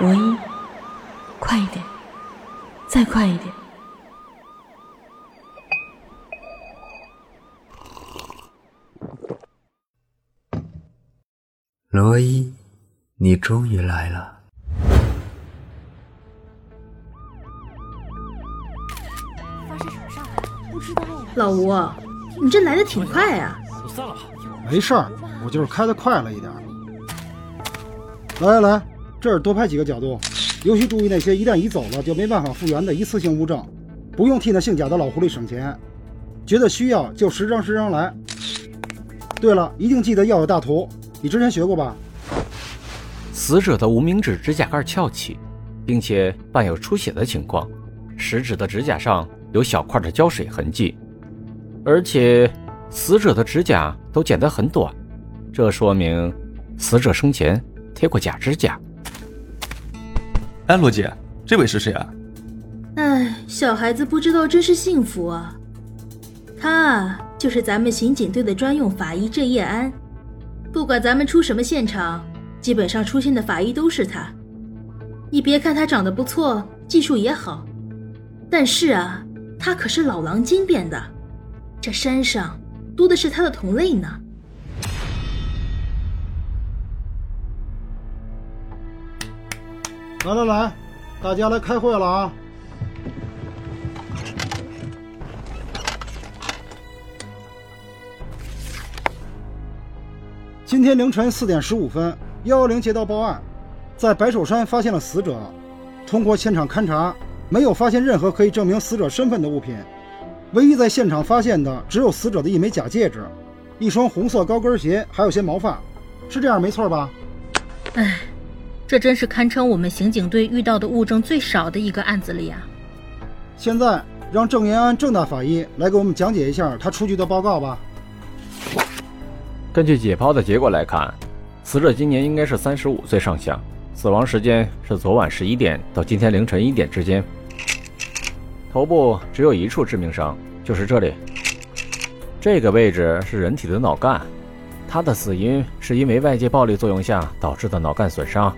罗伊，快一点，再快一点！罗伊，你终于来了。老吴，你这来的挺快呀！散了吧。没事儿，我就是开的快了一点。来来来，这儿多拍几个角度，尤其注意那些一旦移走了就没办法复原的一次性物证，不用替那姓贾的老狐狸省钱。觉得需要就十张十张来。对了，一定记得要有大图，你之前学过吧？死者的无名指指甲盖翘起，并且伴有出血的情况，食指的指甲上有小块的胶水痕迹。而且，死者的指甲都剪得很短，这说明死者生前贴过假指甲。哎，罗姐，这位是谁啊？哎，小孩子不知道真是幸福啊！他啊，就是咱们刑警队的专用法医郑业安。不管咱们出什么现场，基本上出现的法医都是他。你别看他长得不错，技术也好，但是啊，他可是老狼精变的。这山上多的是他的同类呢。来来来，大家来开会了啊！今天凌晨四点十五分，幺幺零接到报案，在白手山发现了死者。通过现场勘查，没有发现任何可以证明死者身份的物品。唯一在现场发现的只有死者的一枚假戒指、一双红色高跟鞋，还有些毛发，是这样没错吧？唉，这真是堪称我们刑警队遇到的物证最少的一个案子了呀！现在让郑延安郑大法医来给我们讲解一下他出具的报告吧。根据解剖的结果来看，死者今年应该是三十五岁上下，死亡时间是昨晚十一点到今天凌晨一点之间。头部只有一处致命伤，就是这里。这个位置是人体的脑干，他的死因是因为外界暴力作用下导致的脑干损伤。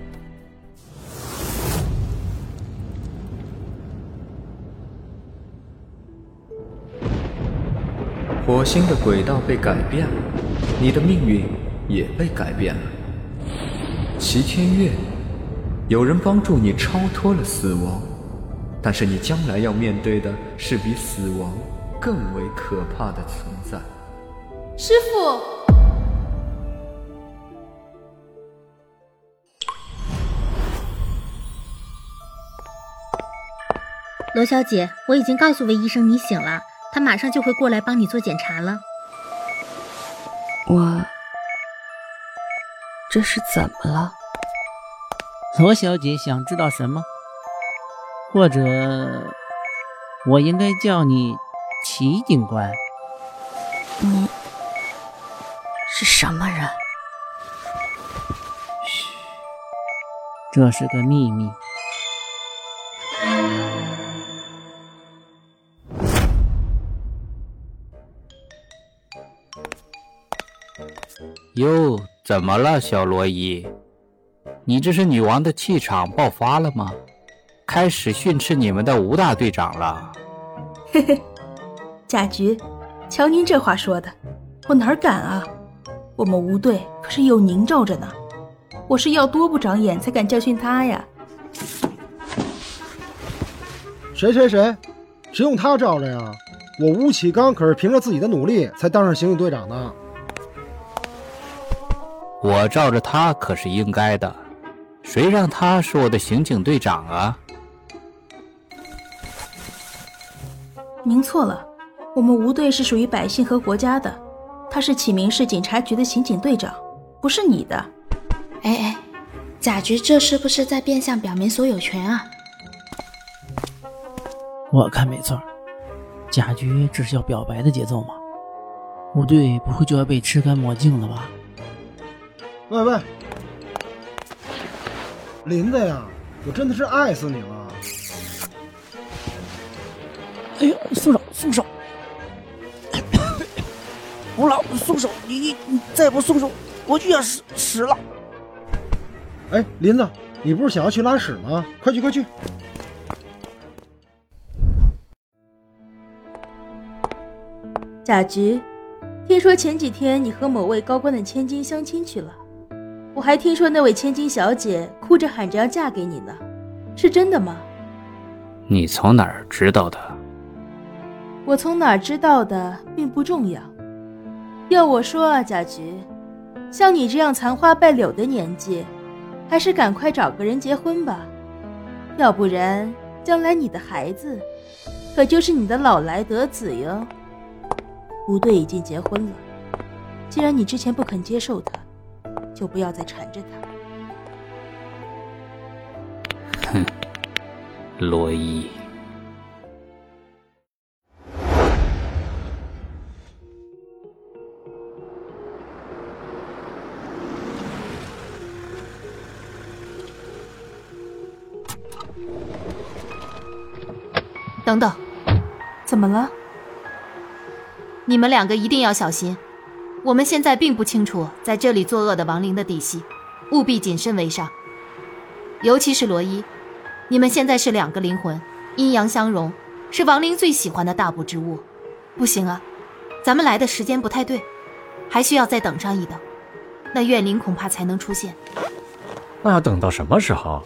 火星的轨道被改变了，你的命运也被改变了。齐天月，有人帮助你超脱了死亡。但是你将来要面对的是比死亡更为可怕的存在。师傅，罗小姐，我已经告诉魏医生你醒了，他马上就会过来帮你做检查了。我这是怎么了？罗小姐想知道什么？或者，我应该叫你齐警官。你是什么人？嘘，这是个秘密。哟，怎么了，小罗伊？你这是女王的气场爆发了吗？开始训斥你们的吴大队长了。嘿嘿，贾局，瞧您这话说的，我哪敢啊！我们吴队可是有您罩着呢，我是要多不长眼才敢教训他呀！谁谁谁，谁用他罩着呀？我吴启刚可是凭着自己的努力才当上刑警队长的。我罩着他可是应该的，谁让他是我的刑警队长啊？您错了，我们吴队是属于百姓和国家的，他是启明市警察局的刑警队长，不是你的。哎哎，贾局这是不是在变相表明所有权啊？我看没错，贾局这是要表白的节奏吗？吴队不会就要被吃干抹净了吧？喂喂，林子呀，我真的是爱死你了！哎呦，松手，松手！吴老，松手！你你你再不松手，我就要死死了！哎，林子，你不是想要去拉屎吗？快去快去！贾菊，听说前几天你和某位高官的千金相亲去了，我还听说那位千金小姐哭着喊着要嫁给你呢，是真的吗？你从哪儿知道的？我从哪儿知道的并不重要。要我说啊，贾菊，像你这样残花败柳的年纪，还是赶快找个人结婚吧，要不然将来你的孩子，可就是你的老来得子哟。吴队已经结婚了，既然你之前不肯接受他，就不要再缠着他。哼，罗伊。等等，怎么了？你们两个一定要小心。我们现在并不清楚在这里作恶的亡灵的底细，务必谨慎为上。尤其是罗伊，你们现在是两个灵魂，阴阳相融，是亡灵最喜欢的大补之物。不行啊，咱们来的时间不太对，还需要再等上一等，那怨灵恐怕才能出现。那要等到什么时候？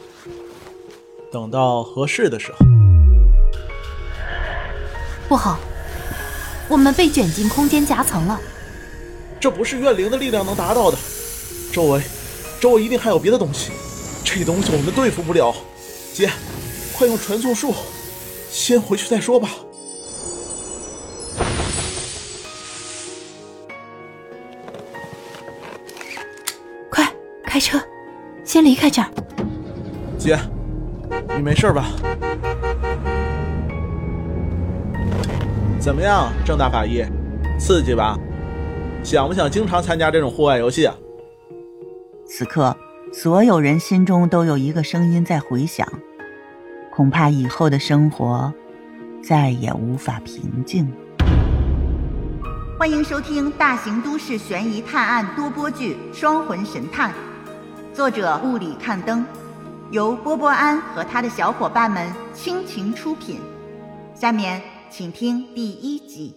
等到合适的时候。不好。我们被卷进空间夹层了，这不是怨灵的力量能达到的。周围，周围一定还有别的东西，这东西我们对付不了。姐，快用传送术，先回去再说吧。快开车，先离开这儿。姐，你没事吧？怎么样，郑大法医，刺激吧？想不想经常参加这种户外游戏啊？此刻，所有人心中都有一个声音在回响，恐怕以后的生活再也无法平静。欢迎收听大型都市悬疑探案多播剧《双魂神探》，作者雾里看灯，由波波安和他的小伙伴们倾情出品。下面。请听第一集。